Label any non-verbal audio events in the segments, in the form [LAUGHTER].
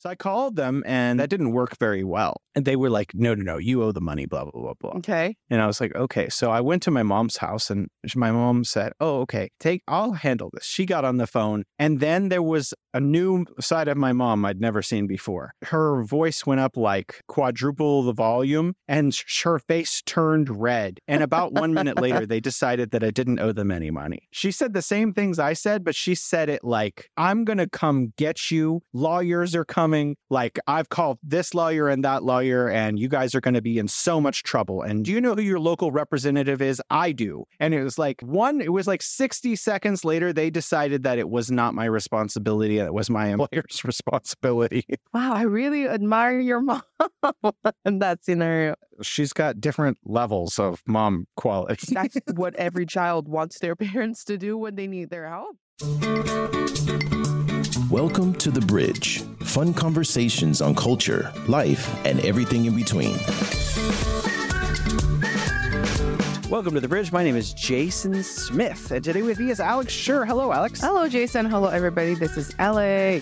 So I called them and that didn't work very well. And they were like, no, no, no, you owe the money, blah, blah, blah, blah. Okay. And I was like, okay. So I went to my mom's house and my mom said, oh, okay, take, I'll handle this. She got on the phone. And then there was a new side of my mom I'd never seen before. Her voice went up like quadruple the volume and sh- her face turned red. And about one minute later, they decided that I didn't owe them any money. She said the same things I said, but she said it like, I'm going to come get you. Lawyers are coming. Like, I've called this lawyer and that lawyer, and you guys are going to be in so much trouble. And do you know who your local representative is? I do. And it was like one, it was like 60 seconds later, they decided that it was not my responsibility it was my [LAUGHS] employer's responsibility. Wow. I really admire your [LAUGHS] mom in that scenario. She's got different levels of mom quality. That's [LAUGHS] what every child wants their parents to do when they need their help. Welcome to The Bridge fun conversations on culture, life, and everything in between. Welcome to The Bridge. My name is Jason Smith, and today with me is Alex Sure. Hello, Alex. Hello, Jason. Hello, everybody. This is LA.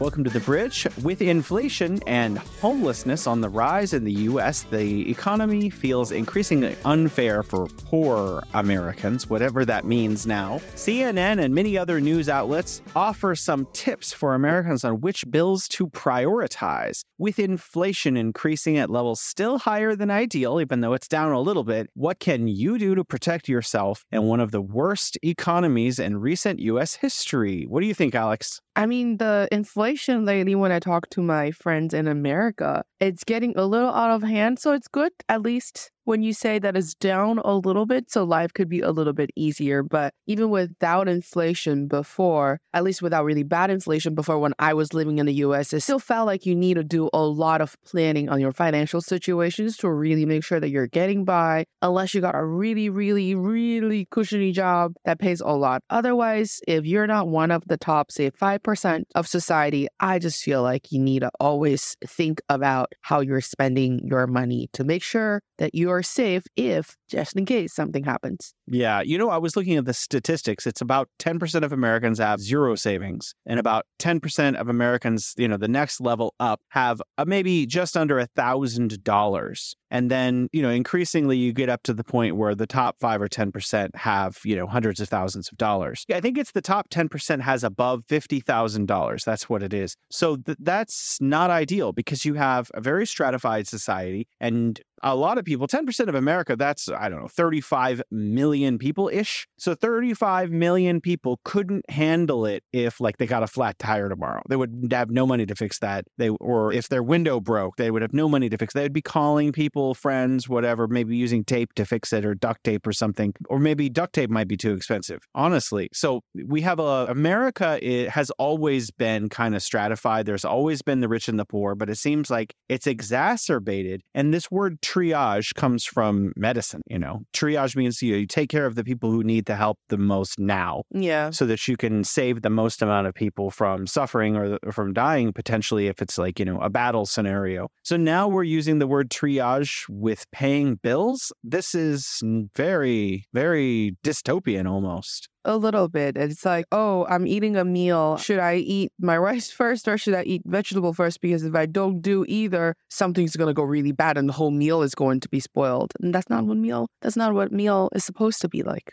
Welcome to the bridge. With inflation and homelessness on the rise in the U.S., the economy feels increasingly unfair for poor Americans, whatever that means now. CNN and many other news outlets offer some tips for Americans on which bills to prioritize. With inflation increasing at levels still higher than ideal, even though it's down a little bit, what can you do to protect yourself in one of the worst economies in recent U.S. history? What do you think, Alex? I mean, the inflation lately, when I talk to my friends in America, it's getting a little out of hand. So it's good, at least when you say that it's down a little bit, so life could be a little bit easier. But even without inflation before, at least without really bad inflation before when I was living in the US, it still felt like you need to do a lot of planning on your financial situations to really make sure that you're getting by, unless you got a really, really, really cushiony job that pays a lot. Otherwise, if you're not one of the top, say, 5% of society, I just feel like you need to always think about how you're spending your money to make sure that you're safe if, just in case, something happens. Yeah. You know, I was looking at the statistics. It's about 10% of Americans have zero savings, and about 10% of Americans, you know, the next level up have uh, maybe just under a $1,000. And then, you know, increasingly you get up to the point where the top five or 10% have, you know, hundreds of thousands of dollars. I think it's the top 10% has above $50,000. That's what it is. So th- that's not ideal because you have a very stratified society and a lot of people, 10% of America, that's, I don't know, 35 million people ish. So 35 million people couldn't handle it if, like, they got a flat tire tomorrow. They would have no money to fix that. They, or if their window broke, they would have no money to fix. It. They'd be calling people, friends, whatever, maybe using tape to fix it or duct tape or something. Or maybe duct tape might be too expensive, honestly. So we have a, America it has always been kind of stratified. There's always been the rich and the poor, but it seems like it's exacerbated. And this word triage comes from medicine. You know, triage means you, know, you take care of the people who need the help the most now. Yeah. So that you can save the most amount of people from suffering or, or from dying potentially if it's like, you know, a battle scenario. So now we're using the word triage with paying bills. This is very, very dystopian almost. A little bit. It's like, oh, I'm eating a meal. Should I eat my rice [LAUGHS] first or should I eat vegetable first? Because if I don't do either, something's gonna go really bad and the whole meal is going to be spoiled. And that's not what meal that's not what meal is supposed to be like.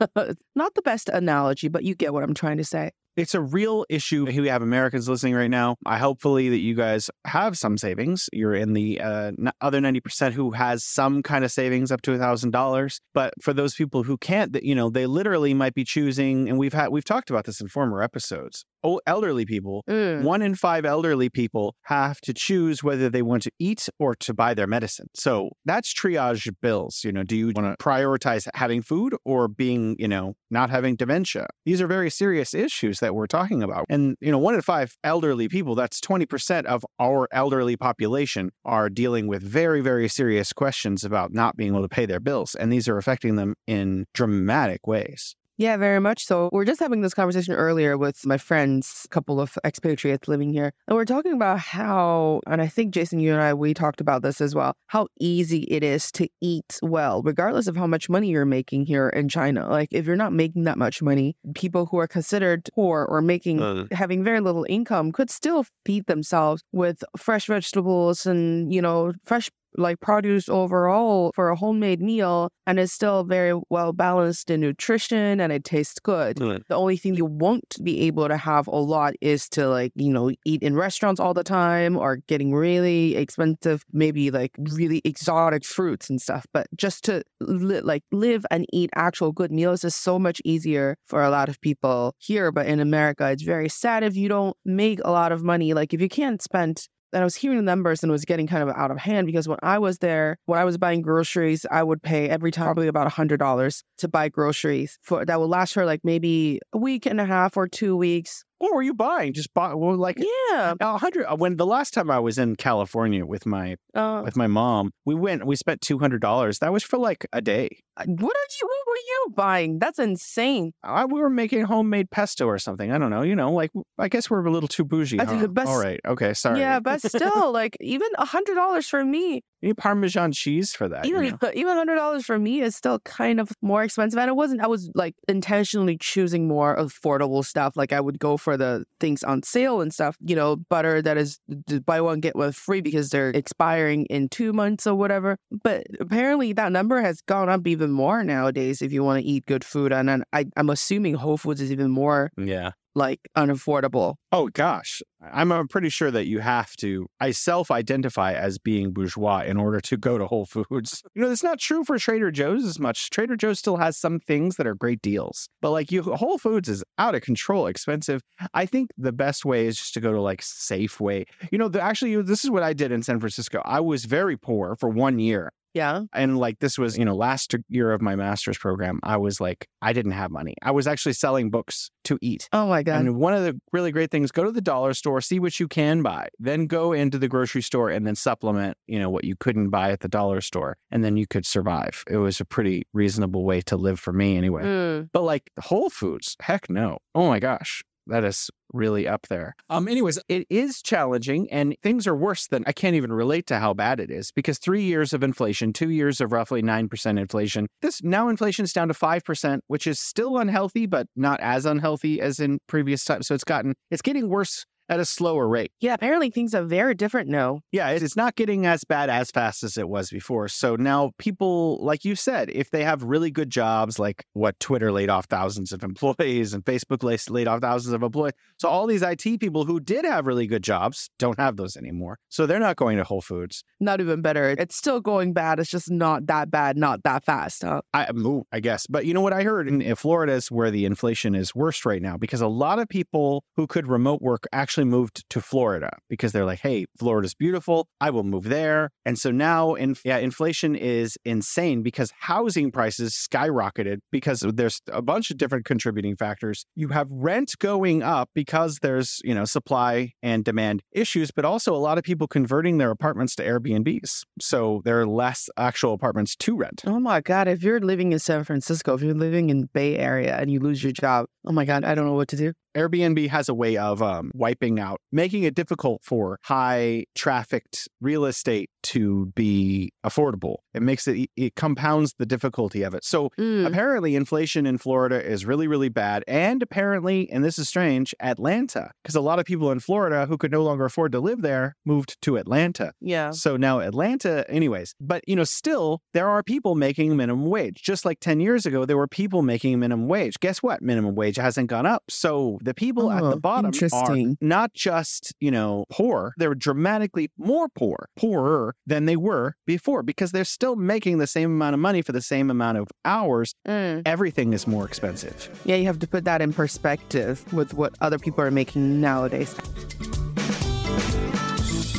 [LAUGHS] not the best analogy, but you get what I'm trying to say it's a real issue. We have Americans listening right now. I hopefully that you guys have some savings. You're in the uh, other 90% who has some kind of savings up to a thousand dollars. But for those people who can't, that you know, they literally might be choosing. And we've had we've talked about this in former episodes. Oh, elderly people, mm. one in five elderly people have to choose whether they want to eat or to buy their medicine. So that's triage bills. You know, do you want to prioritize having food or being, you know, not having dementia? These are very serious issues that we're talking about. And, you know, one in five elderly people, that's 20% of our elderly population are dealing with very, very serious questions about not being able to pay their bills. And these are affecting them in dramatic ways. Yeah, very much so. We are just having this conversation earlier with my friends, a couple of expatriates living here. And we're talking about how, and I think Jason, you and I, we talked about this as well, how easy it is to eat well, regardless of how much money you're making here in China. Like if you're not making that much money, people who are considered poor or making, uh. having very little income could still feed themselves with fresh vegetables and, you know, fresh like produce overall for a homemade meal and it's still very well balanced in nutrition and it tastes good. Mm. The only thing you won't be able to have a lot is to like, you know, eat in restaurants all the time or getting really expensive, maybe like really exotic fruits and stuff. But just to li- like live and eat actual good meals is so much easier for a lot of people here. But in America, it's very sad if you don't make a lot of money. Like if you can't spend and I was hearing the numbers and it was getting kind of out of hand because when I was there, when I was buying groceries, I would pay every time probably about hundred dollars to buy groceries for that would last for like maybe a week and a half or two weeks. What were you buying? Just bought well, like yeah, a hundred. Uh, when the last time I was in California with my uh, with my mom, we went. We spent two hundred dollars. That was for like a day. What are you? What were you buying? That's insane. I, we were making homemade pesto or something. I don't know. You know, like I guess we're a little too bougie. Huh? Best, All right. Okay. Sorry. Yeah, but still, like even a hundred dollars for me. You need Parmesan cheese for that. Even you know? even hundred dollars for me is still kind of more expensive. And it wasn't. I was like intentionally choosing more affordable stuff. Like I would go for the things on sale and stuff. You know, butter that is buy one get one free because they're expiring in two months or whatever. But apparently that number has gone up even more nowadays. If you want to eat good food, and, and I, I'm assuming Whole Foods is even more. Yeah like unaffordable. Oh gosh, I'm uh, pretty sure that you have to. I self-identify as being bourgeois in order to go to Whole Foods. [LAUGHS] You know, that's not true for Trader Joe's as much. Trader Joe's still has some things that are great deals, but like you, Whole Foods is out of control, expensive. I think the best way is just to go to like Safeway. You know, the, actually, this is what I did in San Francisco. I was very poor for one year. Yeah. And like this was, you know, last year of my master's program, I was like, I didn't have money. I was actually selling books to eat. Oh my God. And one of the really great things, go to the dollar store, see what you can buy, then go into the grocery store and then supplement, you know, what you couldn't buy at the dollar store. And then you could survive. It was a pretty reasonable way to live for me anyway. Mm. But like Whole Foods, heck no. Oh my gosh that is really up there. Um, anyways, it is challenging and things are worse than I can't even relate to how bad it is because three years of inflation, two years of roughly 9% inflation. This now inflation is down to 5%, which is still unhealthy, but not as unhealthy as in previous times. So it's gotten, it's getting worse at a slower rate. Yeah, apparently things are very different now. Yeah, it's not getting as bad as fast as it was before. So now people, like you said, if they have really good jobs, like what Twitter laid off thousands of [LAUGHS] employees and Facebook laid off thousands of employees. So all these IT people who did have really good jobs don't have those anymore. So they're not going to Whole Foods. Not even better. It's still going bad. It's just not that bad, not that fast. Huh? I, I guess. But you know what I heard in, in Florida is where the inflation is worst right now because a lot of people who could remote work actually actually moved to Florida because they're like, hey, Florida's beautiful. I will move there. And so now, in, yeah, inflation is insane because housing prices skyrocketed because there's a bunch of different contributing factors. You have rent going up because there's, you know, supply and demand issues, but also a lot of people converting their apartments to Airbnbs. So there are less actual apartments to rent. Oh my God. If you're living in San Francisco, if you're living in Bay Area and you lose your job, oh my God, I don't know what to do. Airbnb has a way of um, wiping out, making it difficult for high trafficked real estate to be affordable. It makes it, it compounds the difficulty of it. So mm. apparently, inflation in Florida is really, really bad. And apparently, and this is strange, Atlanta, because a lot of people in Florida who could no longer afford to live there moved to Atlanta. Yeah. So now Atlanta, anyways, but you know, still, there are people making minimum wage. Just like 10 years ago, there were people making minimum wage. Guess what? Minimum wage hasn't gone up. So the people oh, at the oh, bottom are not just, you know, poor, they're dramatically more poor, poorer than they were before because they're still making the same amount of money for the same amount of hours. Mm. Everything is more expensive. Yeah, you have to put that in perspective with what other people are making nowadays.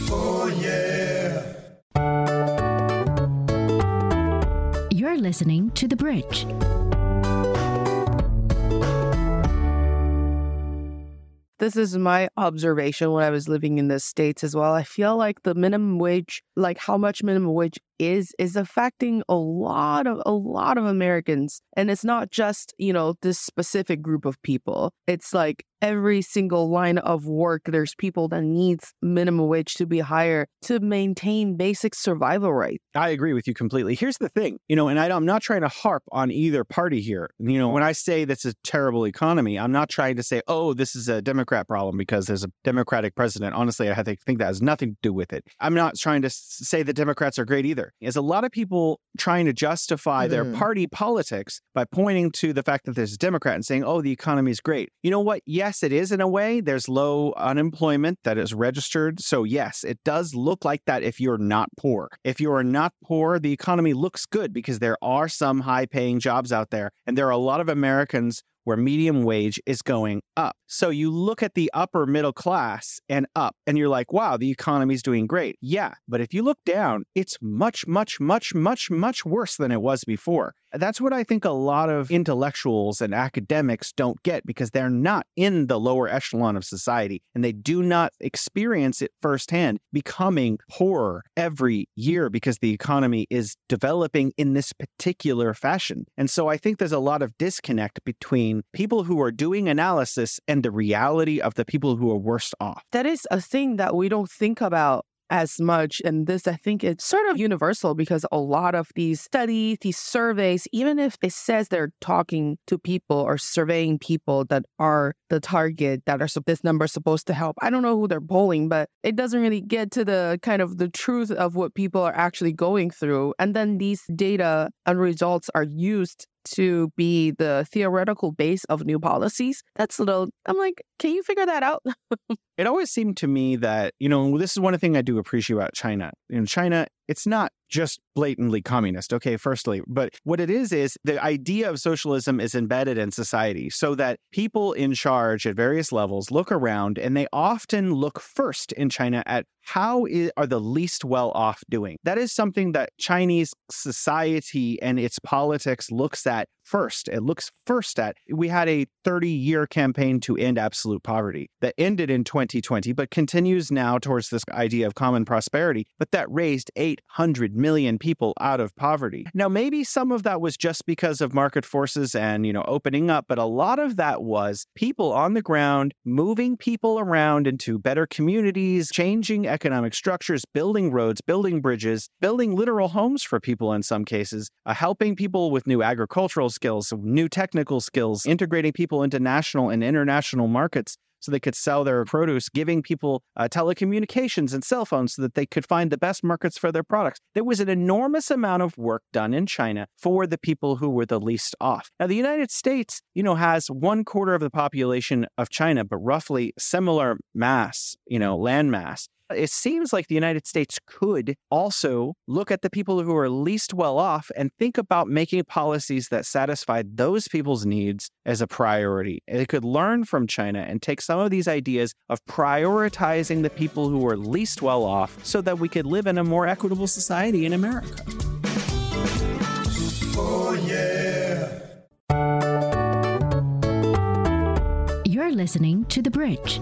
Oh, yeah. You're listening to The Bridge. This is my observation when I was living in the States as well. I feel like the minimum wage, like how much minimum wage is is affecting a lot of a lot of Americans. And it's not just, you know, this specific group of people. It's like every single line of work there's people that needs minimum wage to be higher to maintain basic survival rights. I agree with you completely. Here's the thing, you know, and I, I'm not trying to harp on either party here. You know, when I say that's a terrible economy, I'm not trying to say, oh, this is a Democrat problem because there's a Democratic president. Honestly, I think that has nothing to do with it. I'm not trying to say that Democrats are great either. There's a lot of people trying to justify mm-hmm. their party politics by pointing to the fact that there's a Democrat and saying, oh, the economy is great. You know what? Yes, it is in a way. There's low unemployment that is registered. So, yes, it does look like that if you're not poor. If you are not poor, the economy looks good because there are some high paying jobs out there. And there are a lot of Americans where medium wage is going up. So you look at the upper middle class and up, and you're like, wow, the economy's doing great. Yeah. But if you look down, it's much, much, much, much, much worse than it was before. That's what I think a lot of intellectuals and academics don't get because they're not in the lower echelon of society and they do not experience it firsthand, becoming poorer every year because the economy is developing in this particular fashion. And so I think there's a lot of disconnect between people who are doing analysis and the reality of the people who are worst off. That is a thing that we don't think about as much. And this, I think, it's sort of universal because a lot of these studies, these surveys, even if it says they're talking to people or surveying people that are the target that are this number supposed to help, I don't know who they're polling, but it doesn't really get to the kind of the truth of what people are actually going through. And then these data and results are used to be the theoretical base of new policies. That's a little, I'm like, can you figure that out? [LAUGHS] it always seemed to me that, you know, this is one thing I do appreciate about China. In China, it's not just blatantly communist, okay, firstly. But what it is, is the idea of socialism is embedded in society so that people in charge at various levels look around and they often look first in China at how are the least well off doing? That is something that Chinese society and its politics looks at first. It looks first at. We had a 30 year campaign to end absolute poverty that ended in 2020, but continues now towards this idea of common prosperity. But that raised 800 million people out of poverty. Now, maybe some of that was just because of market forces and, you know, opening up, but a lot of that was people on the ground moving people around into better communities, changing economic structures, building roads, building bridges, building literal homes for people in some cases, uh, helping people with new agricultural skills, new technical skills, integrating people into national and international markets so they could sell their produce, giving people uh, telecommunications and cell phones so that they could find the best markets for their products. There was an enormous amount of work done in China for the people who were the least off. Now, the United States, you know, has one quarter of the population of China, but roughly similar mass, you know, land mass. It seems like the United States could also look at the people who are least well off and think about making policies that satisfy those people's needs as a priority. It could learn from China and take some of these ideas of prioritizing the people who are least well off so that we could live in a more equitable society in America. Oh, yeah. You're listening to The Bridge.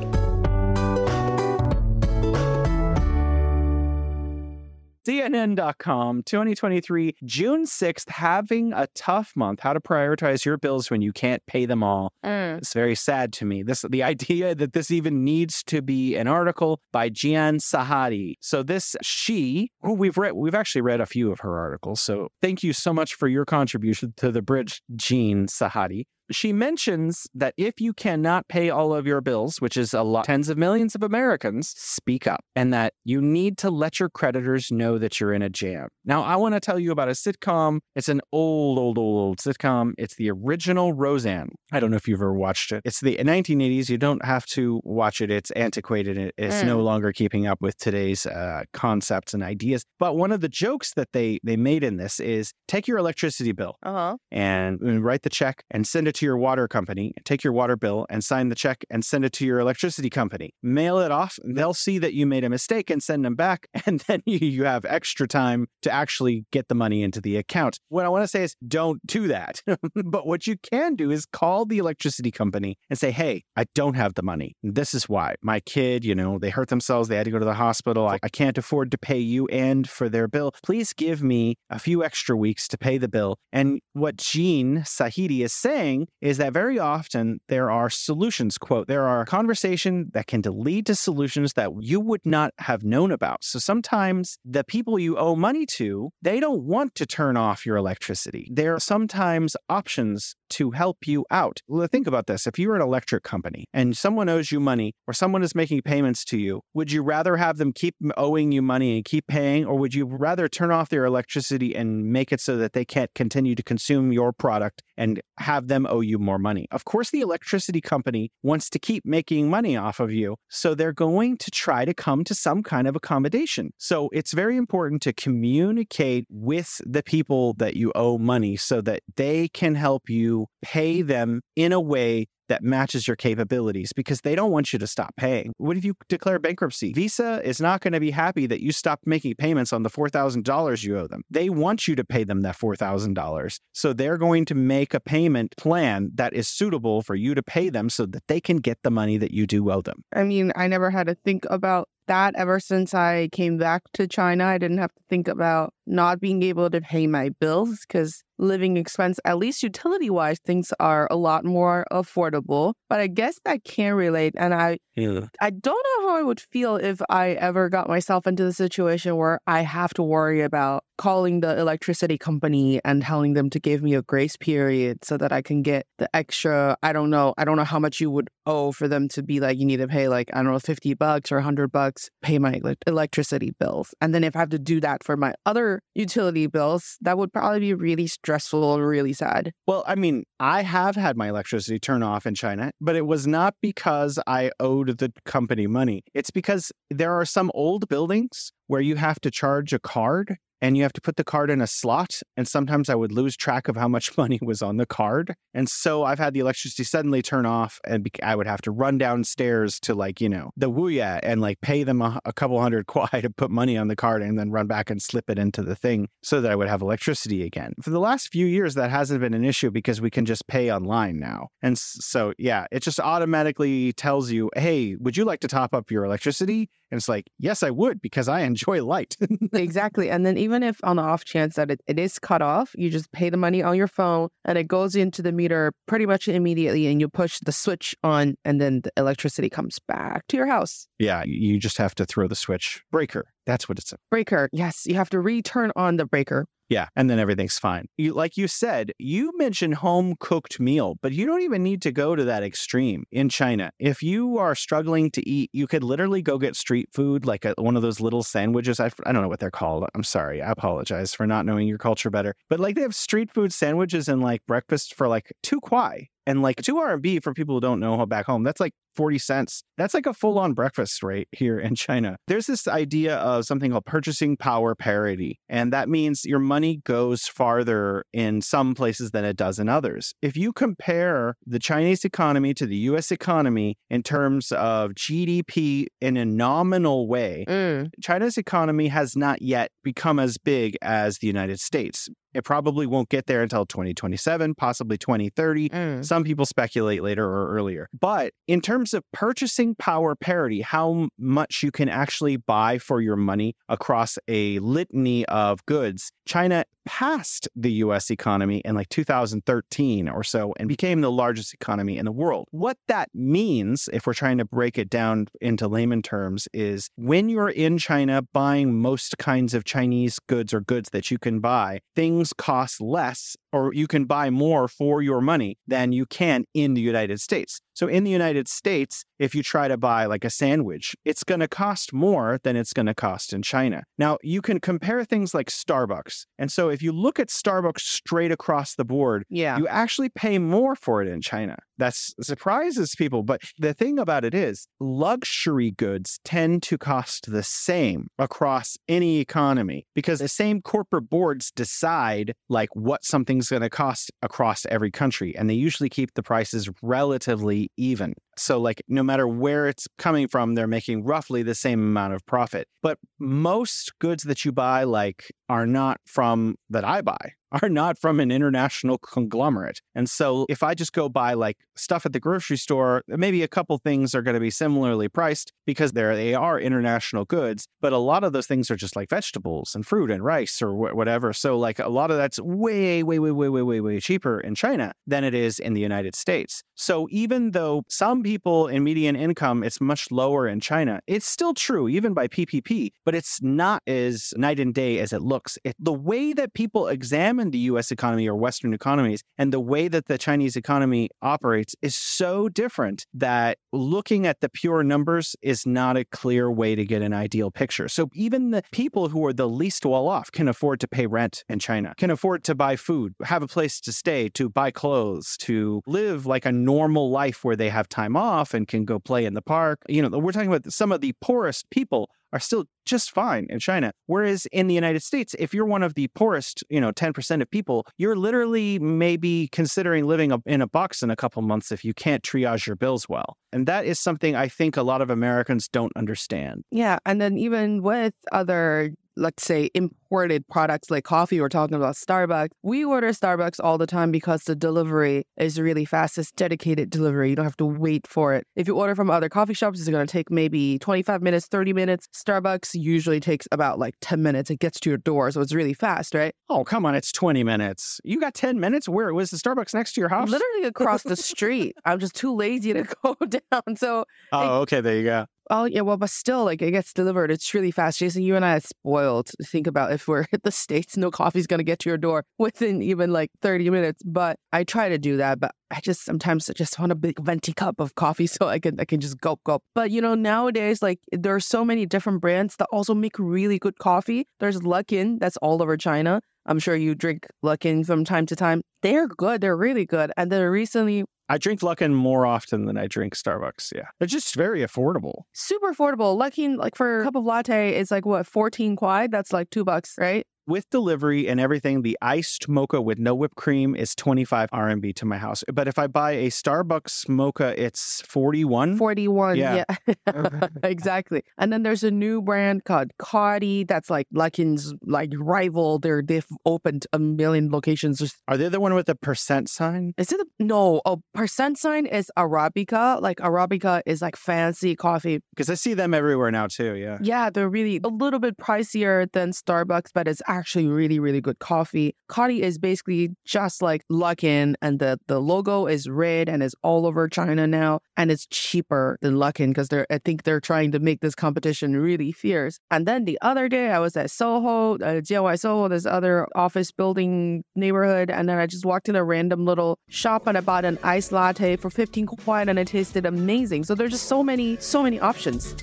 CNN.com 2023, June 6th, having a tough month. How to prioritize your bills when you can't pay them all. Mm. It's very sad to me. This the idea that this even needs to be an article by Jeanne Sahadi. So this she, who we've read, we've actually read a few of her articles. So thank you so much for your contribution to the bridge, Jeanne Sahadi she mentions that if you cannot pay all of your bills, which is a lot, tens of millions of Americans, speak up and that you need to let your creditors know that you're in a jam. Now, I want to tell you about a sitcom. It's an old, old, old, old sitcom. It's the original Roseanne. I don't know if you've ever watched it. It's the 1980s. You don't have to watch it. It's antiquated. It's mm. no longer keeping up with today's uh, concepts and ideas. But one of the jokes that they they made in this is take your electricity bill uh-huh. and, and write the check and send it it to your water company, take your water bill and sign the check and send it to your electricity company. Mail it off. Mm-hmm. They'll see that you made a mistake and send them back. [LAUGHS] And then you have extra time to actually get the money into the account. What I want to say is don't do that. [LAUGHS] but what you can do is call the electricity company and say, hey, I don't have the money. This is why. My kid, you know, they hurt themselves. They had to go to the hospital. I, I can't afford to pay you and for their bill. Please give me a few extra weeks to pay the bill. And what Jeanne Sahadi is saying is that very often there are solutions, quote, there are conversation that can lead to solutions that you would not have known about. So sometimes the people you owe money to, they don't want to turn off your electricity. There are sometimes options to help you out. Think about this. If you're an electric company and someone owes you money or someone is making payments to you, would you rather have them keep owing you money and keep paying, or would you rather turn off their electricity and make it so that they can't continue to consume your product and have them owe you more money? Of course, the electricity company wants to keep making money off of you. So they're going to try to come to some kind of accommodation. So it's very important to communicate with the people that you owe money so that they can help you pay them in a way that matches your capabilities because they don't want you to stop paying. What if you declare bankruptcy? Visa is not going to be happy that you stopped making payments on the $4,000 you owe them. They want you to pay them that $4,000. So they're going to make a payment plan that is suitable for you to pay them so that they can get the money that you do owe them. I mean, I never had to think about that ever since I came back to China. I didn't have to think about not being able to pay my bills because living expense, at least utility wise, things are a lot more affordable. But I guess I can relate. And I Yeah. I don't know how I would feel if I ever got myself into the situation where I have to worry about calling the electricity company and telling them to give me a grace period so that I can get the extra. I don't know. I don't know how much you would owe for them to be like, you need to pay like, I don't know, 50 bucks or 100 bucks, pay my electricity bills. And then if I have to do that for my other utility bills, that would probably be really stressful really sad. Well, I mean, I have had my electricity turn off in China, but it was not because I owed the company money. It's because there are some old buildings where you have to charge a card and you have to put the card in a slot. And sometimes I would lose track of how much [LAUGHS] money was on the card. And so I've had the electricity suddenly turn off and I would have to run downstairs to like, you know, the wuye and like pay them a, a couple hundred kwai to put money on the card and then run back and slip it into the thing so that I would have electricity again. For the last few years, that hasn't been an issue because we can just pay online now. And so, yeah, it just automatically tells you, hey, would you like to top up your electricity? And it's like, yes, I would because I enjoy light. [LAUGHS] exactly. And then even if on the off chance that it, it is cut off, you just pay the money on your phone and it goes into the meter pretty much immediately and you push the switch on and then the electricity comes back to your house. yeah, you just have to throw the switch breaker. That's what it's. A breaker. Yes, you have to return on the breaker. Yeah, and then everything's fine. You, like you said, you mentioned home cooked meal, but you don't even need to go to that extreme in China. If you are struggling to eat, you could literally go get street food, like a, one of those little sandwiches. I, I don't know what they're called. I'm sorry. I apologize for not knowing your culture better. But like they have street food sandwiches and like breakfast for like two kwai. And like two RMB for people who don't know back home, that's like 40 cents. That's like a full on breakfast rate here in China. There's this idea of something called purchasing power parity. And that means your money goes farther in some places than it does in others. If you compare the Chinese economy to the US economy in terms of GDP in a nominal way, Mm. China's economy has not yet become as big as the United States. It probably won't get there until 2027, possibly 2030. Mm. Some people speculate later or earlier. But in terms of purchasing power parity, how much you can actually buy for your money across a litany of goods, China passed the US economy in like 2013 or so and became the largest economy in the world. What that means, if we're trying to break it down into layman terms, is when you're in China buying most kinds of Chinese goods or goods that you can buy, things cost less or you can buy more for your money than you can in the United States. So in the United States, if you try to buy like a sandwich, it's going to cost more than it's going to cost in China. Now, you can compare things like Starbucks. And so if you look at Starbucks straight across the board, Yeah. you actually pay more for it in China. That surprises people. But the thing about it is, luxury goods tend to cost the same across any economy because the same corporate boards decide like what something's going to cost across every country. And they usually keep the prices relatively even. So, like, no matter where it's coming from, they're making roughly the same amount of profit. But most goods that you buy, like, are not from that I buy, [LAUGHS] are not from an international conglomerate. And so, if I just go buy like stuff at the grocery store, maybe a couple things are going to be similarly priced because they're, they are international goods. But a lot of those things are just like vegetables and fruit and rice or wh- whatever. So, like, a lot of that's way, way, way, way, way, way, way cheaper in China than it is in the United States. So, even though some people in median income, it's much lower in China, it's still true, even by PPP, but it's not as night and day as it looks. It, the way that people examine the US economy or Western economies and the way that the Chinese economy operates is so different that looking at the pure numbers is not a clear way to get an ideal picture. So even the people who are the least well off can afford to pay rent in China, can afford to buy food, have a place to stay, to buy clothes, to live like a normal life where they have time off and can go play in the park. You know, we're talking about some of the poorest people are still just fine in China. Whereas in the United States, if you're one of the poorest, you know, 10% of people, you're literally maybe considering living in a box in a couple months if you can't triage your bills well. And that is something I think a lot of Americans don't understand. Yeah. And then even with other let's say imported products like coffee we're talking about starbucks we order starbucks all the time because the delivery is really fast it's dedicated delivery you don't have to wait for it. If you order from other coffee shops it's going to take maybe 25 minutes 30 minutes. Starbucks usually takes about like 10 minutes it gets to your door so it's really fast right? Oh come on it's 20 minutes. You got 10 minutes? Where was the starbucks next to your house? Literally across the [LAUGHS] street. I'm just too lazy to [LAUGHS] go [LAUGHS] down so oh okay there you go Oh yeah, well, but still, like it gets delivered. It's really fast. Jason, you and I are spoiled. Think about if we're at [LAUGHS] the states, no coffee's gonna get to your door [LAUGHS] within even like thirty minutes. But I try to do that, but I just sometimes just want a big venti cup of coffee [LAUGHS] so I can I can just gulp gulp. But you know, nowadays like there are so many different brands that also make really good coffee. There's Luckin that's all over China. I'm sure you drink Luckin from time to time. They're good. They're really good. And then recently I drink Luckin more often than I drink Starbucks. Yeah. They're just very affordable. Super affordable. Luckin, like for a cup of latte, it's like what, 14 kwai? That's like two bucks, right? With delivery and everything, the iced mocha with no whipped cream is 25 RMB to my house. But if I buy a Starbucks mocha, it's 41. 41. Yeah. yeah. [LAUGHS] exactly. And then there's a new brand called Cotti that's like Luckin's like rival. They're they've opened a million locations. Are they the one with the percent sign? Is it the, no, a percent sign is Arabica. Like Arabica is like fancy coffee. Because I see them everywhere now too. Yeah. Yeah, they're really a little bit pricier than Starbucks, but it's actually really, really good coffee. Cotti is basically just like Luckin, and the, the logo is red and is all over China now. And it's cheaper than Luckin because they're I think they're trying to make this competition really fierce. And then the other day I was at Soho, uh, Soho, this other office building neighborhood, and then I just walked in a random little shop and I bought an iced latte for 15 kwai and it tasted amazing. So there's just so many, so many options.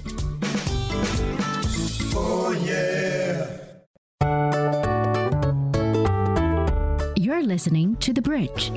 Oh yeah. You're listening to The Bridge.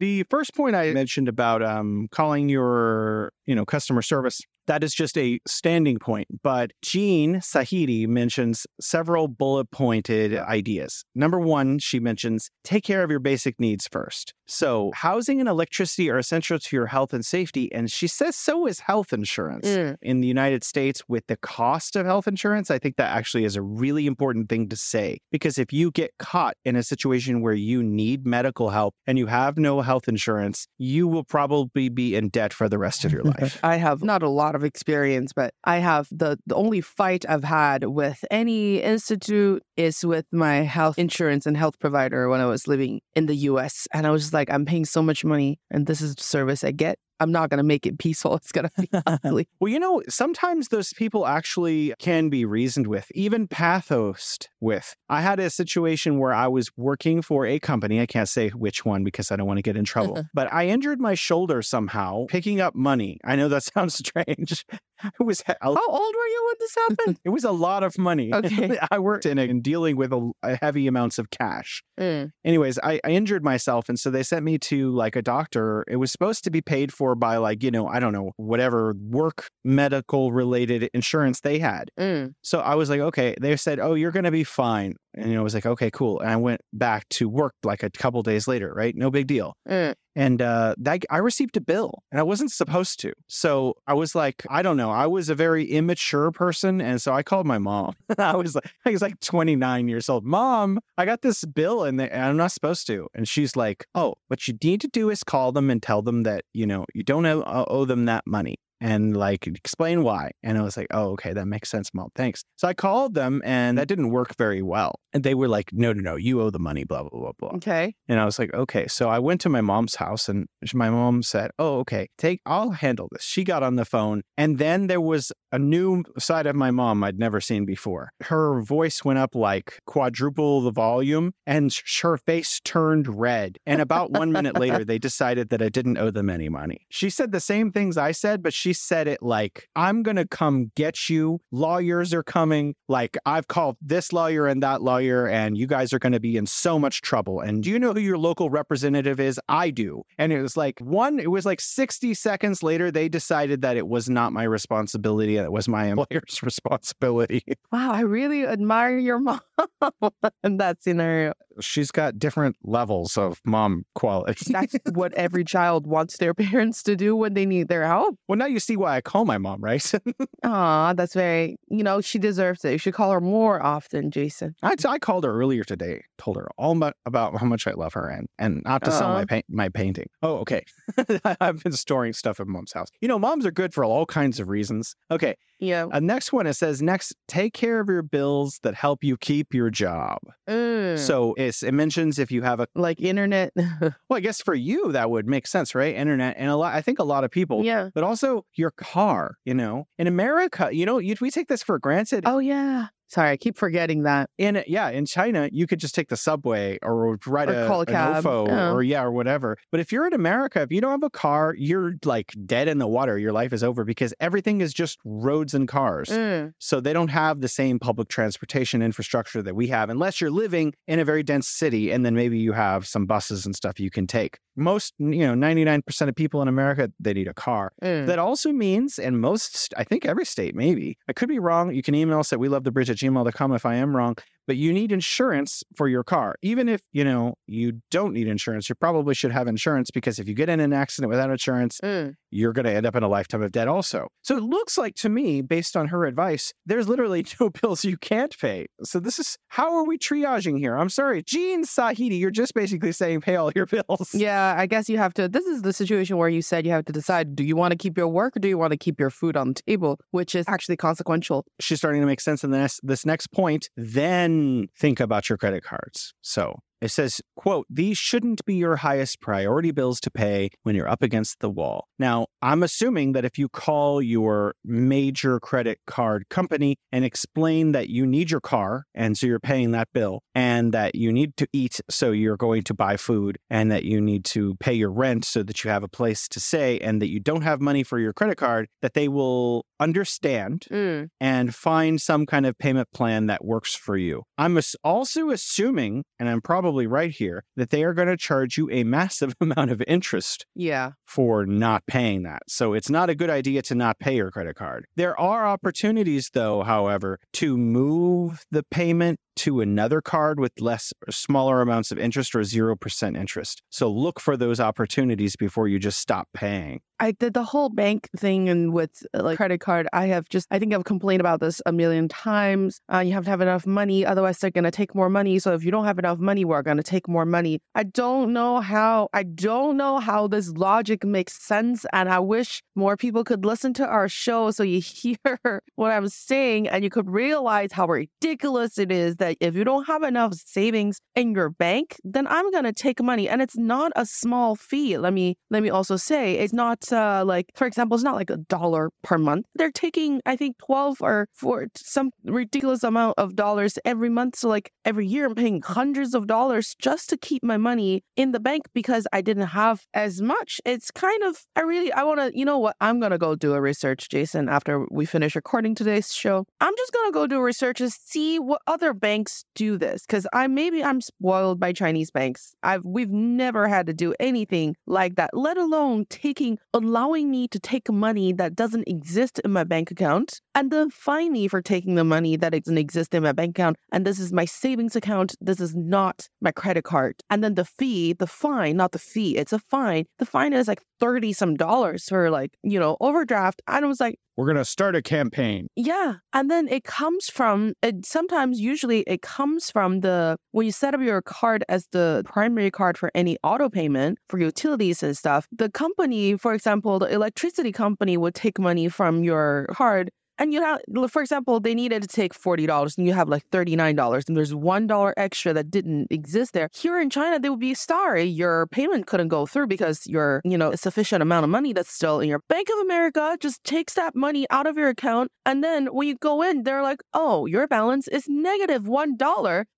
The first point I mentioned about um, calling your, you know, customer service that is just a standing point. But Jeanne Sahadi mentions several bullet pointed ideas. Number one, she mentions take care of your basic needs first. So, housing and electricity are essential to your health and safety. And she says so is health insurance. Mm. In the United States, with the cost of health insurance, I think that actually is a really important thing to say. Because if you get caught in a situation where you need medical help and you have no health insurance, you will probably be in debt for the rest of your [LAUGHS] life. I have not a lot of experience, but I have the, the only fight I've had with any institute is with my health insurance and health provider when I was living in the US. And I was like, I'm paying so much money and this is the service I get. I'm not going to make it peaceful. [LAUGHS] It's going to be [LAUGHS] ugly. well, you know, sometimes those people actually can be reasoned with, even pathos with. I had a situation where I was working for a company. I can't say which one because I don't want to get in trouble, [LAUGHS] but I injured my shoulder somehow picking up money. I know that sounds strange. It was how old were you when this happened? it was a lot of money. Okay. I worked in, in dealing with a, a heavy amounts of cash. Mm. Anyways, I, I injured myself, and so they sent me to like a doctor. It was supposed to be paid for by like you know I don't know whatever work medical related insurance they had. Mm. So I was like, okay. They said, oh, you're going to be fine. And you I was like, okay, cool. And I went back to work like a couple days later, right? No big deal. Mm. And uh, that I received a bill, and I wasn't supposed to. So I was like, I don't know. I was a very immature person, and so I called my mom. [LAUGHS] I was like, I was like 29 years old. Mom, I got this bill, and, they, and I'm not supposed to. And she's like, Oh, what you need to do is call them and tell them that you know you don't owe them that money and like explain why. And I was like, oh, okay, that makes sense, mom. Thanks. So I called them and that didn't work very well. And they were like, no, no, no, you owe the money, blah, blah, blah, blah. Okay. And I was like, okay. So I went to my mom's house and my mom said, oh, okay, take, I'll handle this. She got on the phone. And then there was a new side of my mom I'd never seen before. Her voice went up like quadruple the volume and sh- her face turned red. And about one minute later, [LAUGHS] they decided that I didn't owe them any money. She said the same things I said, but she said it like, I'm going to come get you. Lawyers are coming. Like, I've called this lawyer and that lawyer, and you guys are going to be in so much trouble. And do you know who your local representative is? I do. And it was like one, it was like 60 seconds later, they decided that it was not my responsibility and it was my [LAUGHS] employer's responsibility. Wow, I really admire your mom [LAUGHS] in that scenario. She's got different levels of mom quality. That's what every child wants their [LAUGHS] parents to do when they need their help. well, now you see why I call my mom, right? [LAUGHS] Aw, that's very, you know, she deserves it. You should call her more often, Jason. I, I called her earlier today, told her all about, about how much I love her and, and not to sell my paint, my painting. Oh, okay. [LAUGHS] I've been storing stuff at mom's house. You know, moms are good for all kinds of reasons. Okay. Yeah. Uh, next one, it says, next, take care of your bills that help you keep your job. Mm. So it's, it mentions if you have a, like internet. [LAUGHS] well, I guess for you, that would make sense, right? Internet. And a lot, I think a lot of people, yeah. but also your car, you know, in America, you know, you, we take this for granted. Oh, yeah. Sorry, I keep forgetting that. in yeah in china you could just take the subway or ride Or a, call a cab. ofo or yeah or whatever but if you're in america if you don't have a car you're like dead in the water your life is over because everything is just roads and cars Mm. so they don't have the same public transportation infrastructure that we have unless you're living in a very dense city and then maybe you have some buses and stuff you can take most you know 99% of people in america they need a car Mm. that also means, in most, I think every state, maybe, I could be wrong. You can email us at we love the bridge at gmail.com if I am wrong, but you need insurance for your car. Even if, you know, you don't need insurance, you probably should have insurance because if you get in an accident without insurance, Mm. you're going to end up in a lifetime of debt also. So it looks like to me, based on her advice, there's literally [LAUGHS] no bills you can't pay. So this is, how are we triaging here? I'm sorry. Jeanne Sahadi, you're just basically saying pay all your [LAUGHS] bills. Yeah, I guess you have to. This is the situation where you said you have to decide do you want to keep your work or do you want to keep your food on the table, which is actually consequential. she's starting to make sense in this this next point then think about your credit cards. So it says quote these shouldn't be your highest priority bills to pay when you're up against the wall now i'm assuming that if you call your major credit card company and explain that you need your car and so you're paying that bill and that you need to eat so you're going to buy food and that you need to pay your rent so that you have a place to stay and that you don't have money for your credit card that they will understand Mm. and find some kind of payment plan that works for you. I'm also assuming, and I'm probably right here, that they are going to charge you a massive [LAUGHS] amount of interest Yeah. for not paying that. So it's not a good idea to not pay your credit card. There are opportunities, though, however, to move the payment to another card with less smaller amounts of interest or 0% interest. So look for those opportunities before you just stop paying. I did the whole bank thing and with uh, like credit card. I have just, I think I've complained about this a million times. Uh, you have to have enough money, otherwise they're going to take more money. So if you don't have enough money, we're going to take more money. I don't know how. I don't know how this logic makes sense, and I wish more people could listen to our show so you [LAUGHS] hear what I'm saying and you could realize how ridiculous it is that if you don't have enough savings in your bank, then I'm going to take money, and it's not a small fee. Let me let me also say it's not uh, like, for example, it's not like a dollar per month. They're taking, I think, 12 or for some ridiculous amount of dollars every month. So, like, every year I'm paying hundreds of dollars just to keep my money in the bank because I didn't have as much. It's kind of, I really, I want to, you know what? I'm to go do a research, Jason, after we finish recording today's show. I'm just to go do research and see what other banks do this because I maybe I'm spoiled by Chinese banks. I've, we've never had to do anything like that, let alone taking allowing me to take money that doesn't exist in my bank account and then fine me for taking the money that doesn't exist in my bank account. And this is my savings account. This is not my credit card. And then the fee, the fine, not the fee, it's a fine. The fine is like 30 some dollars for like, you know, overdraft. And I was like, we're going to start a campaign. Yeah. And then it comes from, it sometimes, usually, it comes from the, when you set up your card as the primary card for any auto payment for utilities and stuff, the company, for example, the electricity company would take money from your card and you have, for example, they needed to take $40 and you have like $39 and there's $1 extra that didn't exist there. Here in China, they would be sorry your payment couldn't go through because your, you know, sufficient amount of money that's still in your Bank of America just takes that money out of your account. And then when you go in, they're like, oh, your balance is negative 1.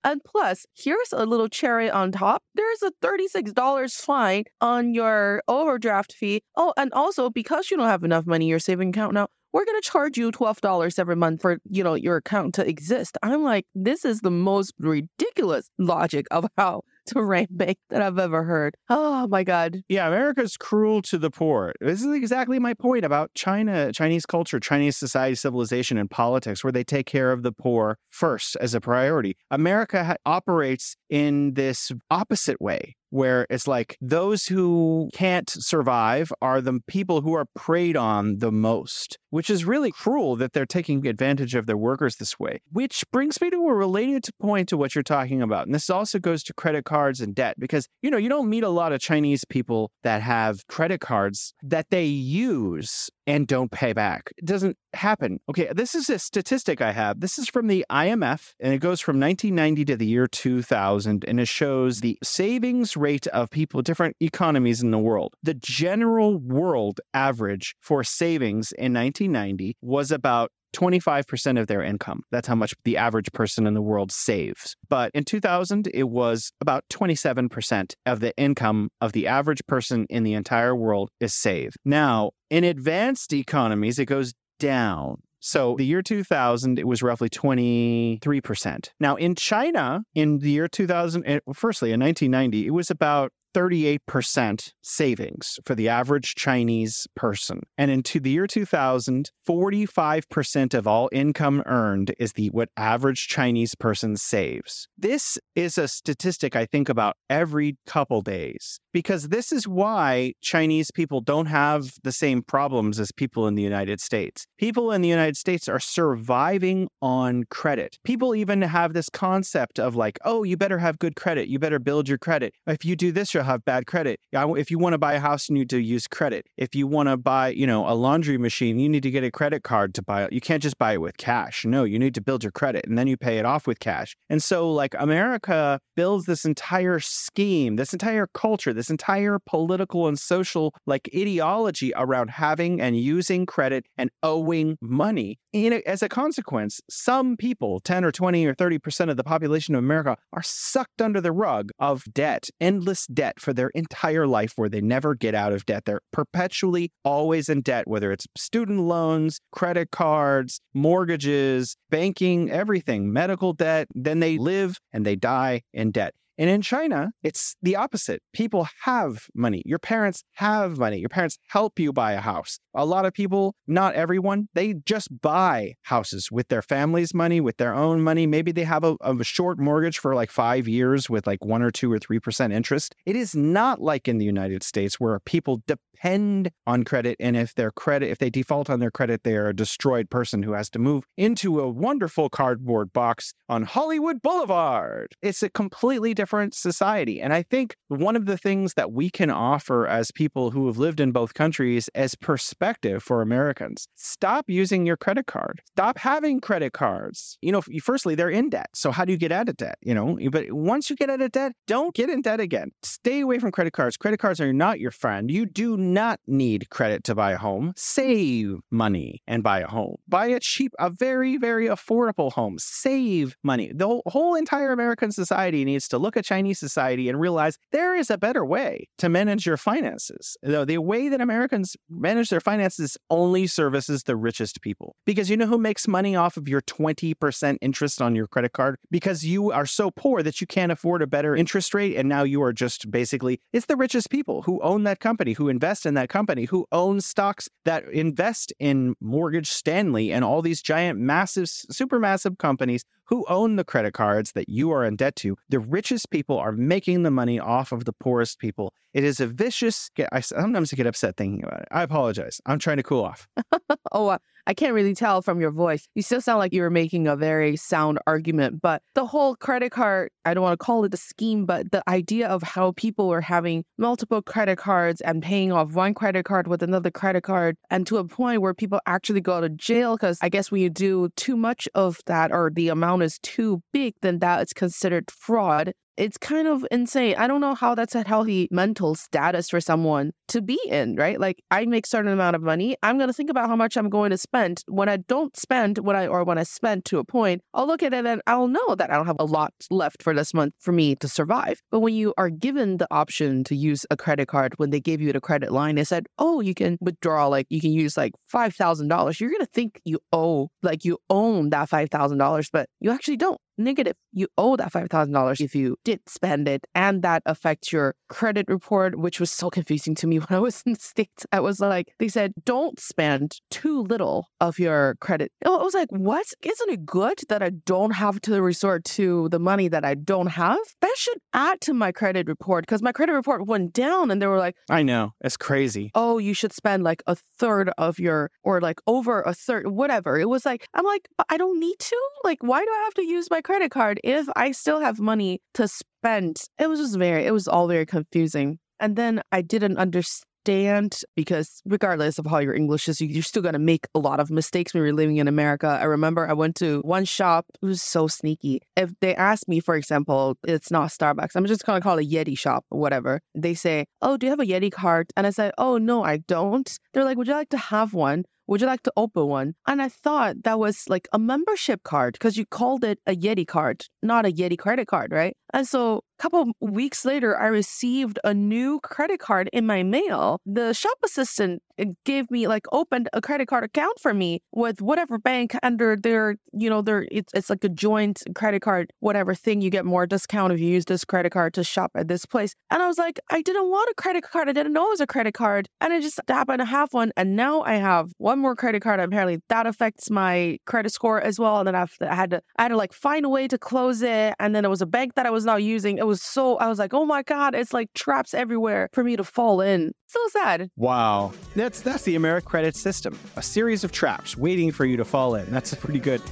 And plus, here's a little cherry on top. There's a $36 fine on your overdraft fee. Oh, and also because you don't have enough money in your saving account now, we're going to charge you $12 every month for, you know, your account to exist. I'm like, this is the most ridiculous logic of how to rank bank that I've ever heard. Oh my God. Yeah, America's cruel to the poor. This is exactly my point about China, Chinese culture, Chinese society, civilization, and politics, where they take care of the poor first as a priority. America ha- operates in this opposite way where it's like those who can't survive are the people who are preyed on the most, which is really cruel that they're taking advantage of their workers this way. Which brings me to a related point to what you're talking about. And this also goes to credit cards and debt because, you know, you don't meet a lot of Chinese people that have credit cards that they use and don't pay back. It doesn't happen. Okay, this is a statistic I have. This is from the IMF and it goes from 1990 to the year 2000 and it shows the savings rate of people different economies in the world. The general world average for savings in 1990 was about 25% of their income. That's how much the average person in the world saves. But in 2000, it was about 27% of the income of the average person in the entire world is saved. Now, in advanced economies, it goes down. So the year 2000, it was roughly 23%. Now in China, in the year 2000, eh, firstly, in 1990, it was about 38% savings for the average Chinese person. And into the year 2000, 45% of all income earned is the what average Chinese person saves. This is a statistic I think about every couple days because this is why Chinese people don't have the same problems as people in the United States. People in the United States are surviving on credit. People even have this concept of like, oh, you better have good credit. You better build your credit. If you do this, you'll have bad credit. If you want to buy a house, you need to use credit. If you want to buy, you know, a laundry machine, you need to get a credit card to buy it. You can't just buy it with cash. No, you need to build your credit and then you pay it off with cash. And so, like, America builds this entire scheme, this entire culture, this entire political and social, like, ideology around having and using credit and owing money. And as a consequence, some people, 10 or 20 or 30% of the population of America, are sucked under the rug of debt, endless debt debt for their entire life where they never get out of debt. They're perpetually always in debt, whether it's student loans, credit cards, mortgages, banking, everything, medical debt. Then they live and they die in debt. And in China, it's the opposite. People have money. Your parents have money. Your parents help you buy a house. A lot of people, not everyone, they just buy houses with their family's money, with their own money. Maybe they have a, a short mortgage for like five years with like one or two or 3% interest. It is not like in the United States where people depend on credit. And if their credit, if they default on their credit, they are a destroyed person who has to move into a wonderful cardboard box on Hollywood Boulevard. It's a completely different different society. And I think one of the things that we can offer as people who have lived in both countries as perspective for Americans stop using your credit card, stop having credit cards. You know, firstly, they're in debt. So, how do you get out of debt? You know, but once you get out of debt, don't get in debt again. Stay away from credit cards. Credit cards are not your friend. You do not need credit to buy a home. Save money and buy a home. Buy a cheap, a very, very affordable home. Save money. The whole, whole entire American society needs to look look at Chinese society and realize there is a better way to manage your finances. Though the way that Americans manage their finances only services the richest people. Because you know who makes money off of your 20% interest on your credit card? Because you are so poor that you can't afford a better interest rate. And now you are just basically, it's the richest people who own that company, who invest in that company, who own stocks that invest in Morgan Stanley and all these giant, massive, supermassive companies who own the credit cards that you are in debt to. The richest people are making the money off of the poorest people. It is a vicious. I sometimes get upset thinking about it. I apologize. I'm trying to cool off. [LAUGHS] oh, uh, I can't really tell from your voice. You still sound like you were making a very sound argument, but the whole credit card, I don't want to call it a scheme, but the idea of how people are having multiple credit cards and paying off one credit card with another credit card, and to a point where people actually go to jail because I guess when you do too much of that or the amount is too big, then that is considered fraud it's kind of insane. I don't know how that's a healthy mental status for someone to be in, right? Like I make certain amount of money, I'm going to think about how much I'm going to spend. When I don't spend when I or when I spend to a point, I'll look at it and I'll know that I don't have a lot left for this month for me to survive. But when you are given the option to use a credit card when they gave you the credit line, they said, "Oh, you can withdraw like you can use like $5,000." You're going to think you owe like you own that $5,000, but you actually don't negative. You owe that $5,000 if you did spend it. And that affects your credit report, which was so confusing to me [LAUGHS] when I was in the States. I was like, they said, don't spend too little of your credit. I was like, what? Isn't it good that I don't have to resort to the money that I don't have? That should add to my credit report because my credit report went down and they were like, I know. It's crazy. Oh, you should spend like a third of your, or like over a third, whatever. It was like, I'm like, I don't need to. Like, why do I have to use my credit card if I still have money to spend. It was just very, it was all very confusing. And then I didn't understand because regardless of how your English is, you're still going to make a lot of mistakes when you're living in America. I remember I went to one shop, it was so sneaky. If they ask me, for example, it's not Starbucks, I'm just going to call it a Yeti shop or whatever. They say, Oh, do you have a Yeti card? And I said, Oh, no, I don't. They're like, Would you like to have one? Would you like to open one? And I thought that was like a membership card because you called it a Yeti card, not a Yeti credit card, right? And so a couple weeks later, I received a new credit card in my mail. The shop assistant gave me like opened a credit card account for me with whatever bank under their, you know, their it's, it's like a joint credit card, whatever thing you get more discount if you use this credit card to shop at this place. And I was like, I didn't want a credit card. I didn't know it was a credit card. And I just happened to have one. And now I have one more credit card. Apparently that affects my credit score as well. And then I had to, I had to like find a way to close it. And then it was a bank that I was not using. It was so, I was like, oh my God, it's like traps everywhere for me to fall in. So sad. Wow. That's that's the American credit system. A series of traps waiting for you to fall in. That's pretty good.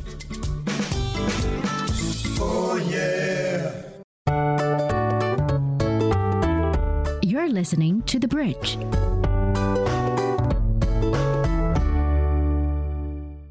Oh yeah. You're listening to The Bridge.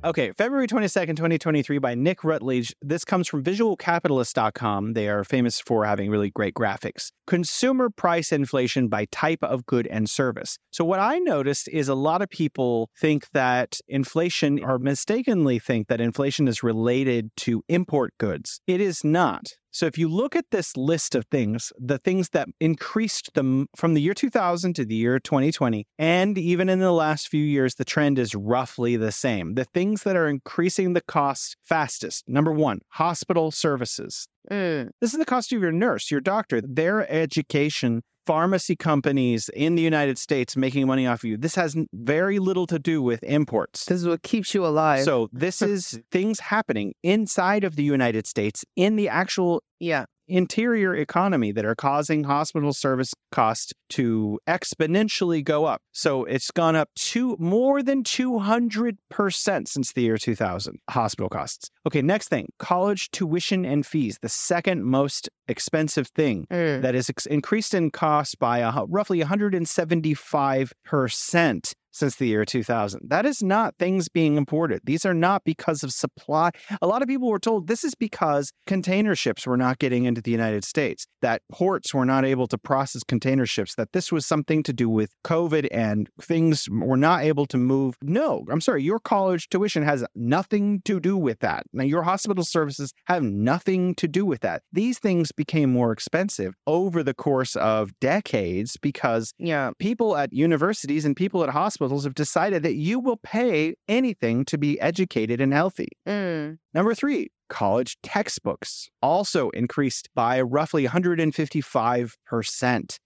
Okay, February 22nd, 2023 by Nick Routley. This comes from visualcapitalist.com. They are famous for having really great graphics. Consumer price inflation by type of good and service. So, what I noticed is a lot of people think that inflation, or mistakenly think that inflation is related to import goods. It is not. So if you look at this list of things, the things that increased them from the year 2000 to the year 2020, and even in the last few years, the trend is roughly the same. The things that are increasing the cost fastest number one, hospital services. Mm. This is the cost of your nurse, your doctor, their education pharmacy companies in the United States making money off of you. This has very little to do with imports. This is what keeps you alive. So this [LAUGHS] is things happening inside of the United States in the actual yeah interior economy that are causing hospital service costs to exponentially go up. So it's gone up to more than 200% since the year 2000, hospital costs. Okay, next thing college tuition and fees, the second most expensive thing mm. that is ex- increased in cost by roughly 175%. Since the year 2000. That is not things being imported. These are not because of supply. A lot of people were told this is because container ships were not getting into the United States, that ports were not able to process container ships, that this was something to do with COVID and things were not able to move. No, I'm sorry, your college tuition has nothing to do with that. Now, your hospital services have nothing to do with that. These things became more expensive over the course of decades because Yeah. people at universities and people at hospitals have decided that you will pay anything to be educated and healthy. Mm. Number three, college textbooks also increased by roughly 155%.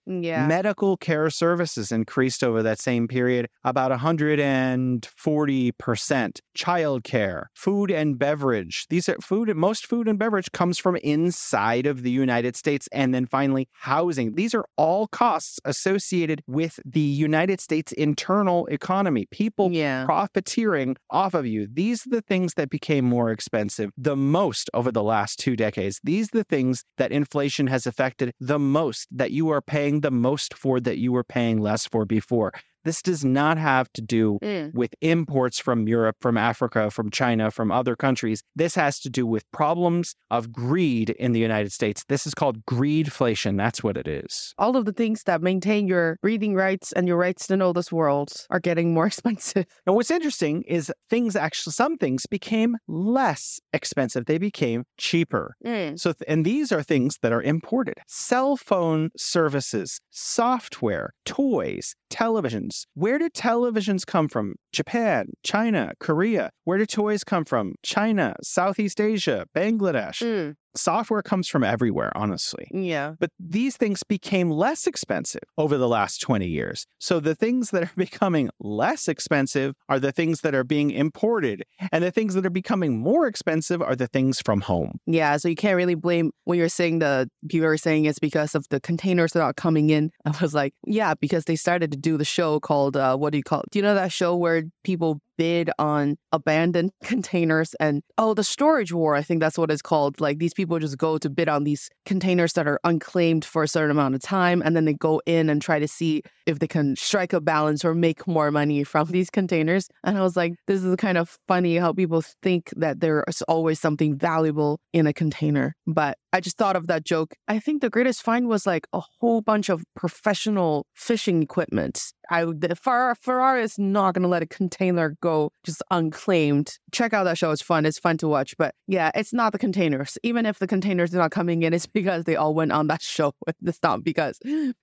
Mm, yeah. Medical care services increased over that same period about 140%. Childcare, food and beverage. These are food, most food and beverage comes from inside of the United States. And then finally, housing. These are all costs associated with the United States internal economy. People yeah. profiteering off of you. These are the things that became more expensive the most over the last two decades. These are the things that inflation has affected the most, that you are paying the most for, that you were paying less for before. This does not have to do Mm. with imports from Europe, from Africa, from China, from other countries. This has to do with problems of greed in the United States. This is called greedflation. That's what it is. All of the things that maintain your breathing rights and your rights to know this world are getting more [LAUGHS] expensive. And what's interesting is things actually, some things became less expensive. They became cheaper. Mm. So, th- and these are things that are imported cell phone services, software, toys, televisions. Where did televisions come from? Japan, China, Korea. Where did toys come from? China, Southeast Asia, Bangladesh. Mm. Software comes from everywhere, honestly. Yeah. But these things became less expensive over the last 20 years. So the things that are [LAUGHS] becoming less expensive are the things that are being imported. And the things that are becoming more expensive are the things from home. Yeah, so you can't really blame when you're saying the people are saying it's because of the containers that are coming in. [LAUGHS] I was like, yeah, because they started to do the show called uh, what do you call it? Do you know that show where people bid on abandoned [LAUGHS] containers and oh, the storage war? I think that's what it's called. Like these people just go to bid on these containers that are unclaimed for a certain amount of time, and then they go in and try to see if they can strike a balance or make more money [LAUGHS] from these containers. And I was like, this is kind of funny how people think that there's always something valuable in a container. But I just thought of that joke. I think the greatest find was like a whole bunch of professional fishing equipment. I the Fer- Ferrari is not going to let a container go just unclaimed. Check out that show; it's fun. It's fun to watch. But yeah, it's not the containers. Even if the containers are not coming in, it's [LAUGHS] because they all went on that show. [LAUGHS] It's not because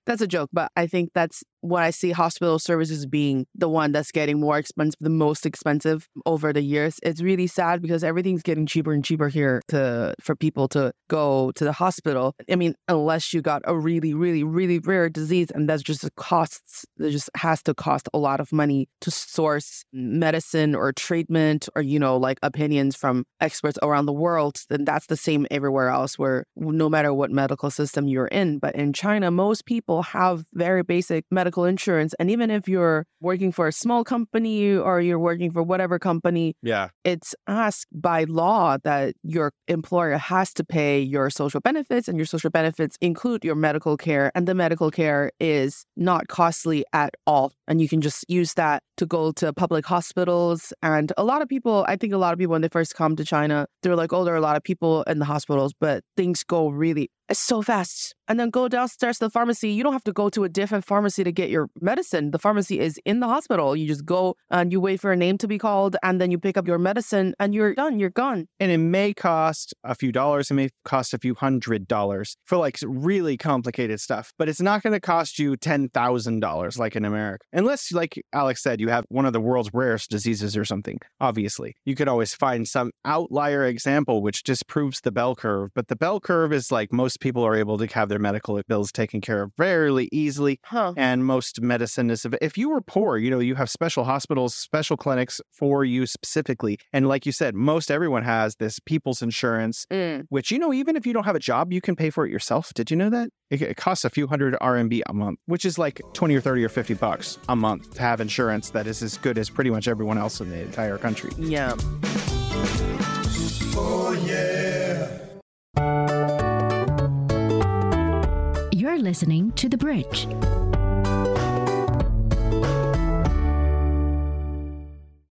that's a joke. But I think that's what I see hospital services being the one that's getting more expensive, the most expensive over the years. It's really sad because everything's getting cheaper and cheaper here to for people to go to the hospital. I mean, unless you got a really, really, really rare disease, and that's just costs. It just has to cost a lot of money to source medicine or treatment or you know like opinions from experts around the world. Then that's the same everywhere else, where no matter what medical system you're in. But in China, most people have very basic medical insurance, and even if you're working for a small company or you're working for whatever company, Yeah. it's asked by law that your employer has to pay your social benefits, and your social benefits include your medical care, and the medical care is not costly at all. And you can just use that to go to public hospitals. And a lot of people, I think a lot of people, when they first come to China, they're like, oh, there are a lot of people in the hospitals, but things go really so fast. And then go downstairs to the pharmacy. You don't have to go to a different pharmacy to get your medicine. The pharmacy is in the hospital. You just go and you wait for a name to be called, and then you pick up your medicine and you're done. You're gone. And it may cost a few dollars, it may cost a few hundred dollars for like really complicated stuff, but it's not going to cost you $10,000 like in America. Unless, like Alex said, you have one of the world's rarest diseases or something, obviously. You could always find some outlier example which disproves the bell curve, but the bell curve is like most people are able to have their medical bills taken care of fairly easily Huh. and most medicine is if you were poor you know you have special hospitals special clinics for you specifically and like you said most everyone has this people's insurance Mm. which you know even if you don't have a job you can pay for it yourself did you know that it, it costs a few hundred rmb a month which is like 20 or 30 or 50 bucks a month to have insurance that is as good as pretty much everyone else in the entire country Yeah. You're listening to The Bridge.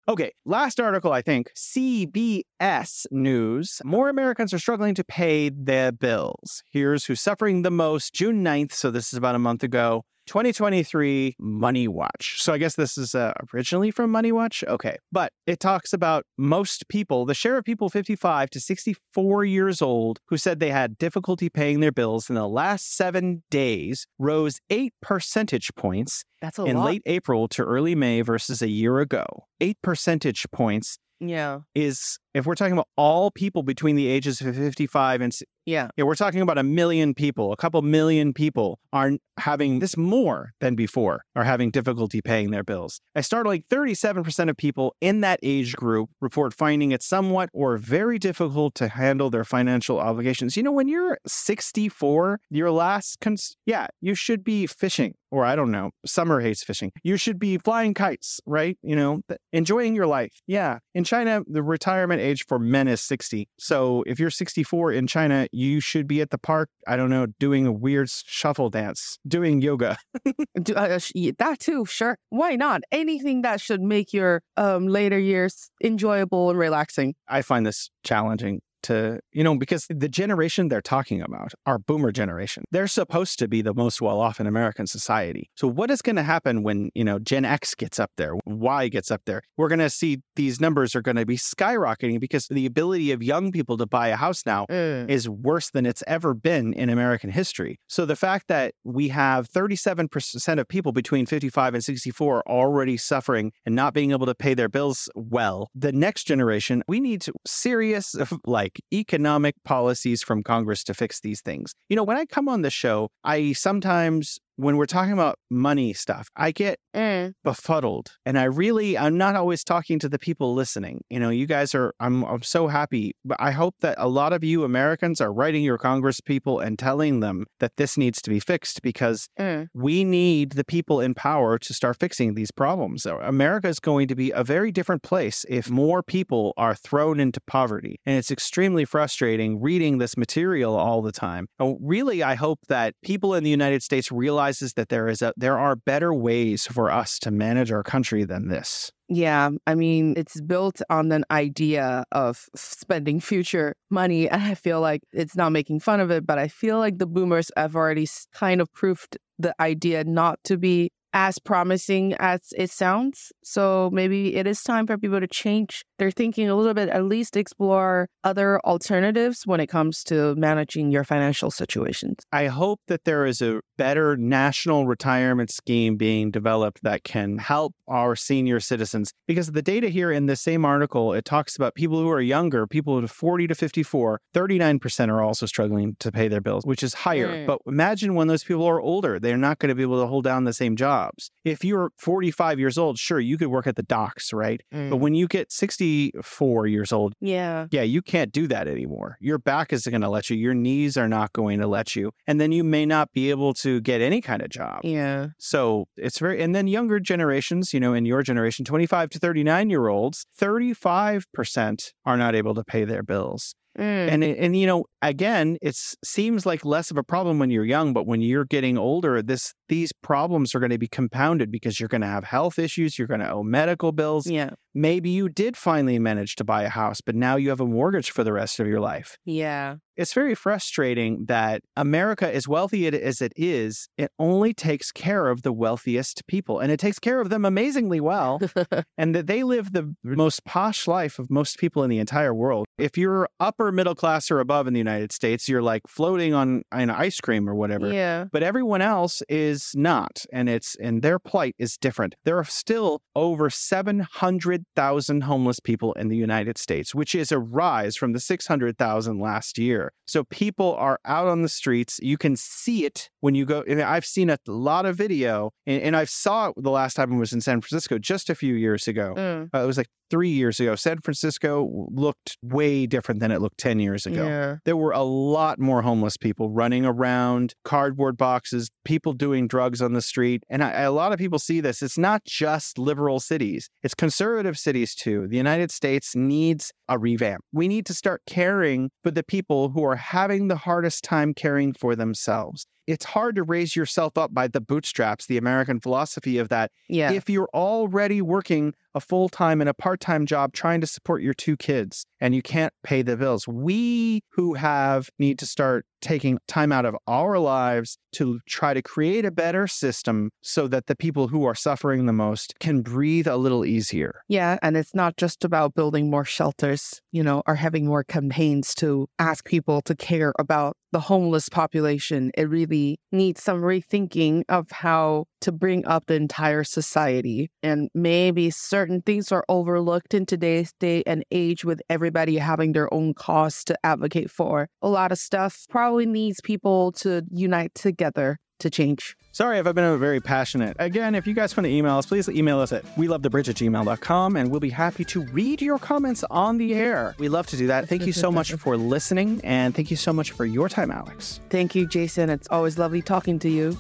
Okay, last article, I think CBS News. More Americans are struggling to pay their bills. Here's who's suffering the most June 9th. So this is about a month ago. 2023 Money Watch. So I guess this is uh, originally from Money Watch. Okay. But it talks about most people, the share of people 55 to 64 years old who said they had difficulty paying their bills in the last seven days rose eight percentage points That's a in lot. late April to early May versus a year ago. Eight percentage points yeah. is, if we're talking about all people between the ages of 55 and Yeah. yeah, we're talking about a million people, a couple million people are having this more than before, are having difficulty paying their bills. A startling 37% of people in that age group report finding it somewhat or very difficult to handle their financial obligations. You know, when you're 64, your last, cons- yeah, you should be fishing, or I don't know, summer hates fishing. You should be flying kites, right? You know, enjoying your life. Yeah. In China, the retirement age for men is 60. So if you're 64 in China, you should be at the park, I don't know, doing a weird shuffle dance, doing yoga. [LAUGHS] Do, uh, that too, sure. Why not? Anything that should make your um, later years enjoyable and relaxing. I find this challenging to, you know, because the generation they're talking about, our boomer generation, they're supposed to be the most well off in American society. So, what is going to happen when, you know, Gen X gets up there, Y gets up there? We're going to see these numbers are going to be skyrocketing because the ability of young people to buy a house now mm. is worse than it's ever been in American history. So the fact that we have 37% of people between 55 and 64 already suffering and not being able to pay their bills well, the next generation, we need serious [LAUGHS] like economic policies from Congress to fix these things. You know, when I come on the show, I sometimes when we're talking about money stuff, I get Mm. befuddled and i really i'm not always talking to the people listening you know you guys are i'm i'm so happy but i hope that a lot of you americans are writing your congress people and telling them that this needs to be fixed because Mm. we need the people in power to start fixing these problems america is going to be a very different place if more people are thrown into poverty and it's extremely frustrating reading this material all the time and really i hope that people in the united states realizes that there is a there are better ways for us to manage our country than this Yeah, I mean, it's built on an idea of spending future money. And I feel like it's not making fun of it, but I feel like the boomers have already kind of proved the idea not to be as promising as it sounds. So maybe it is time for people to change their thinking a little bit, at least explore other alternatives when it comes to managing your financial situations. I hope that there is a better national retirement scheme being developed that can help our senior citizens. Because the data here in the same article, it talks about people who are younger, people who are 40 to 54, 39% are also struggling to pay their bills, which is higher. Mm. But imagine when those people are older, they're not going to be able to hold down the same jobs. If you're 45 years old, sure, you could work at the docks, right? But when you get 64 years old, yeah. yeah, you can't do that anymore. Your back isn't going to let you. Your knees are not going to let you. And then you may not be able to get any kind of job. Yeah. So it's very, and then younger generations, you know, in your generation, 25 to 39 year olds, 35% are not able to pay their bills. Mm. And, it- and, you know, again, it seems like less of a problem when you're young, but when you're getting older, this, these problems are going to be compounded because you're going to have health issues. You're going to owe medical bills. yeah. Maybe you did finally manage to buy a house, but now you have a mortgage for the rest of your life. Yeah. It's very frustrating that America, as wealthy as it is, it only takes care of the wealthiest people and it takes care of them amazingly well. [LAUGHS] and that they live the most posh life of most people in the entire world. If you're upper middle class or above in the United States, you're like floating on an ice cream or whatever yeah. but everyone else is not and it's and their plight is different there are still over 700,000 homeless people in the United States which is a rise from the 600,000 last year so people are out on the streets. You can see it when you go and I've seen a lot of video and, and I saw it the last time I was in San Francisco just a few years ago. Mm. uh, it was like 3 years ago San Francisco looked way different than it looked 10 years ago Yeah. there were a lot more homeless people running around, cardboard boxes, people doing drugs on the street. And I, a lot of people see this. It's not just liberal cities, it's conservative cities too. The United States needs a revamp. We need to start caring for the people who are having the hardest time caring for themselves. It's hard to raise yourself up by the bootstraps, the American philosophy of that Yeah. if you're already working a full time and a part time job trying to support your two kids and you can't pay the bills. We who have need to start taking time out of our lives to try to create a better system so that the people who are suffering the most can breathe a little easier. Yeah, and it's not just about building more shelters, you know, or having more campaigns to ask people to care about the homeless population. It really needs some rethinking of how to bring up the entire society. And maybe certain things are overlooked in today's day and age with everybody having their own cause to advocate for. A lot of stuff probably needs people to unite together to change. Sorry if I've been very passionate. Again, if you guys want to email us, please email us at we love the bridge at gmail.com and we'll be happy to read your comments on the air. We love to do that. Thank you so much [LAUGHS] for listening and thank you so much for your time, Alex. Thank you, Jason. It's always lovely talking to you.